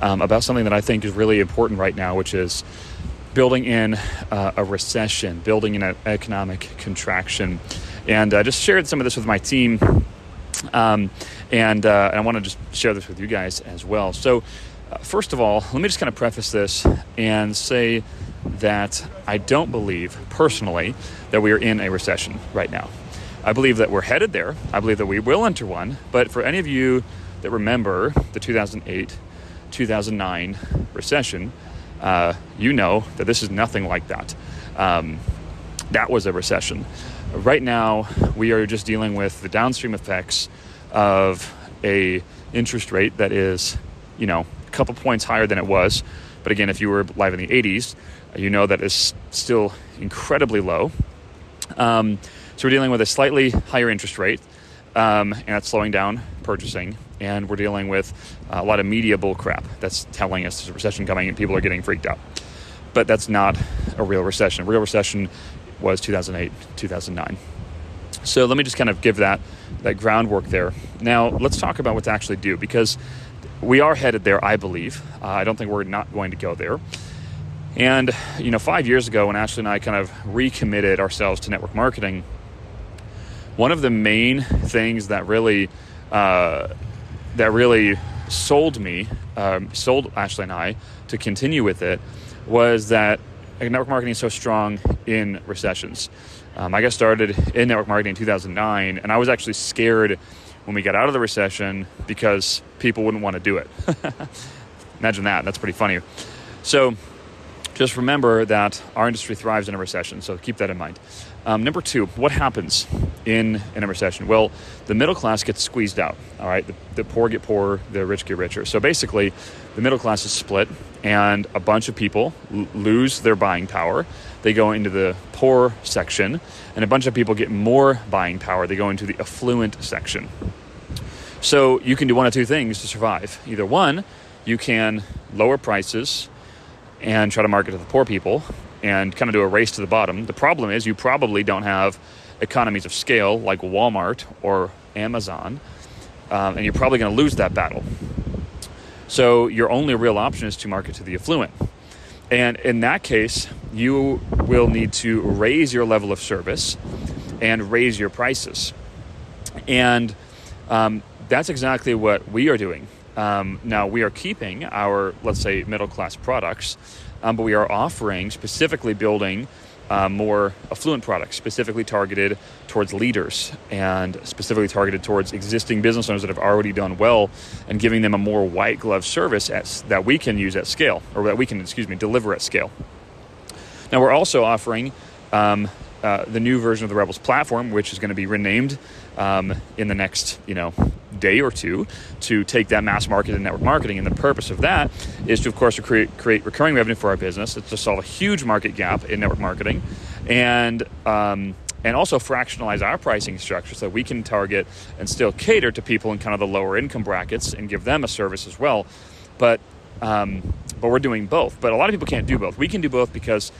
um, about something that I think is really important right now, which is building in uh, a recession, building in an economic contraction. And I uh, just shared some of this with my team. Um, and, uh, I want to just share this with you guys as well. So, uh, first of all, let me just kind of preface this and say that I don't believe personally that we are in a recession right now. I believe that we're headed there. I believe that we will enter one. But for any of you that remember the 2008 2009 recession, uh, you know that this is nothing like that. Um, that was a recession. Right now, we are just dealing with the downstream effects of a interest rate that is, you know, a couple points higher than it was. But again, if you were live in the 80s, you know that is still incredibly low. Um, so we're dealing with a slightly higher interest rate, um, and that's slowing down purchasing and we're dealing with a lot of media bullcrap that's telling us there's a recession coming and people are getting freaked out. But that's not a real recession. A real recession was 2008, 2009. So let me just kind of give that that groundwork there. Now let's talk about what to actually do because we are headed there, I believe. Uh, I don't think we're not going to go there. And you know, five years ago, when Ashley and I kind of recommitted ourselves to network marketing, one of the main things that really uh, that really sold me, um, sold Ashley and I to continue with it was that network marketing is so strong in recessions. Um, I got started in network marketing in 2009, and I was actually scared when we got out of the recession because people wouldn't want to do it. Imagine that. That's pretty funny. So just remember that our industry thrives in a recession, so keep that in mind. Um, number two, what happens in, in a recession? Well, the middle class gets squeezed out. All right, the, the poor get poorer, the rich get richer. So basically, the middle class is split, and a bunch of people l- lose their buying power. They go into the poor section, and a bunch of people get more buying power. They go into the affluent section. So you can do one of two things to survive. Either one, you can lower prices and try to market to the poor people and kind of do a race to the bottom. The problem is you probably don't have economies of scale like Walmart or Amazon, um, and you're probably going to lose that battle. So your only real option is to market to the affluent. And in that case, you will need to raise your level of service and raise your prices. And um, that's exactly what we are doing. Um, now, we are keeping our, let's say, middle class products um, but we are offering specifically building uh, more affluent products, specifically targeted towards leaders and specifically targeted towards existing business owners that have already done well, and giving them a more white glove service at, that we can use at scale, or that we can, excuse me, deliver at scale. Now we're also offering um, uh, the new version of the Rebels platform, which is going to be renamed um, in the next, you know, day or two to take that mass market and network marketing. And the purpose of that is to, of course, create, create recurring revenue for our business. It's to solve a huge market gap in network marketing, and um, and also fractionalize our pricing structure so that we can target and still cater to people in kind of the lower income brackets and give them a service as well. But um, but we're doing both. But a lot of people can't do both. We can do both because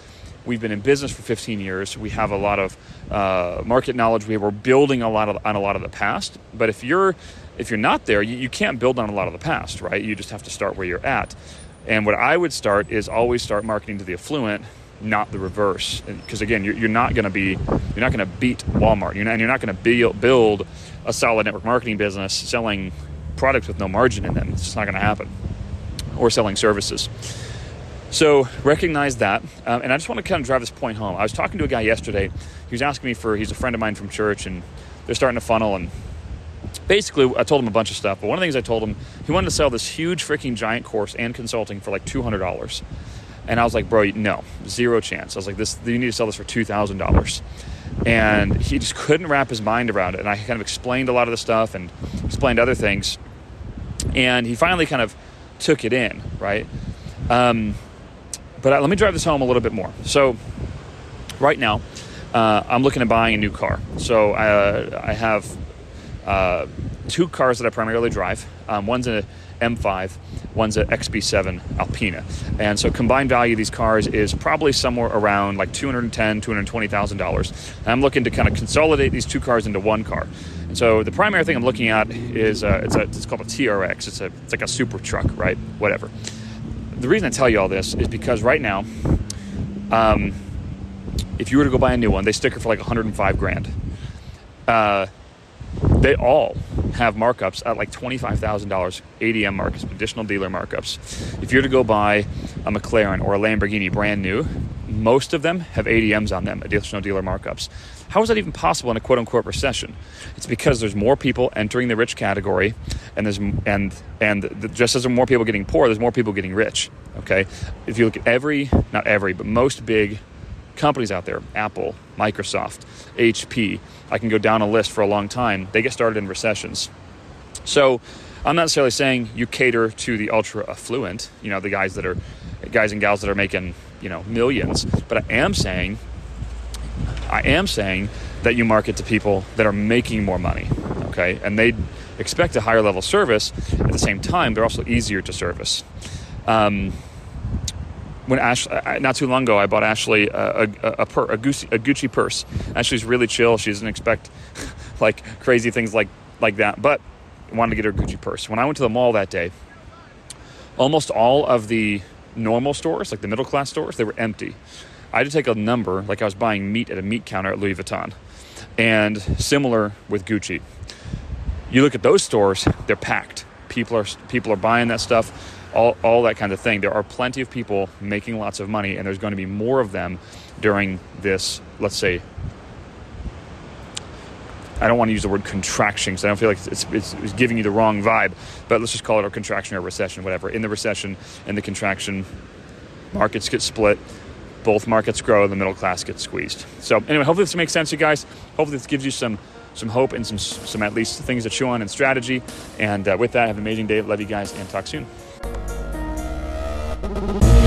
we've been in business for 15 years. We have a lot of uh, market knowledge. We are building a lot of, on a lot of the past. But if you're if you're not there, you, you can't build on a lot of the past, right? You just have to start where you're at. And what I would start is always start marketing to the affluent, not the reverse. Because again, you're, you're not going to be you're not going to beat Walmart. You're not, and you're not going to build a solid network marketing business selling products with no margin in them. It's just not going to happen. Or selling services. So recognize that. Um, and I just want to kind of drive this point home. I was talking to a guy yesterday. He was asking me for, he's a friend of mine from church, and they're starting to funnel. And basically, I told him a bunch of stuff. But one of the things I told him, he wanted to sell this huge freaking giant course and consulting for like $200. And I was like, bro, no, zero chance. I was like, this, you need to sell this for $2,000 and he just couldn't wrap his mind around it. And I kind of explained a lot of the stuff and explained other things, and he finally kind of took it in, right? Um, but uh, let me drive this home a little bit more. So, right now, uh, I'm looking at buying a new car. So uh, I have uh, two cars that I primarily drive. Um, one's a M5, one's an XB7 Alpina. And so combined value of these cars is probably somewhere around like $210,000, $220,000. And I'm looking to kind of consolidate these two cars into one car. And so the primary thing I'm looking at is uh, it's, a, it's called a TRX. It's, a, it's like a super truck, right? Whatever. The reason I tell you all this is because right now, um, if you were to go buy a new one, they sticker for like 105 grand. Uh, they all have markups at like $25,000 ADM markups, additional dealer markups. If you're to go buy a McLaren or a Lamborghini brand new, most of them have ADMs on them, additional dealer markups. How is that even possible in a quote unquote recession? It's because there's more people entering the rich category, and there's and and the, just as there are more people getting poor, there's more people getting rich. Okay, if you look at every, not every, but most big companies out there Apple, Microsoft, HP. I can go down a list for a long time. They get started in recessions. So I'm not necessarily saying you cater to the ultra affluent, you know, the guys that are guys and gals that are making, you know, millions, but I am saying I am saying that you market to people that are making more money, okay? And they expect a higher level service. At the same time, they're also easier to service. Um, when Ash, uh, uh, not too long ago, I bought Ashley a, a, a, pur, a, Gucci, a Gucci purse. Ashley's really chill. She doesn't expect like crazy things like, like that, but I wanted to get her a Gucci purse. When I went to the mall that day, almost all of the normal stores, like the middle class stores, they were empty. I had to take a number, like I was buying meat at a meat counter at Louis Vuitton. And similar with Gucci. You look at those stores, they're packed. People are people are buying that stuff all, all that kind of thing. There are plenty of people making lots of money, and there's going to be more of them during this, let's say, I don't want to use the word contraction because I don't feel like it's, it's, it's, giving you the wrong vibe, but let's just call it a contraction or a recession, whatever. In the recession and the contraction, markets get split, both markets grow, the middle class gets squeezed. So, anyway, hopefully this makes sense, you guys. Hopefully this gives you some some hope and some some at least things to chew on and strategy. And uh, with that, have an amazing day. Love you guys, and talk soon. Thank you.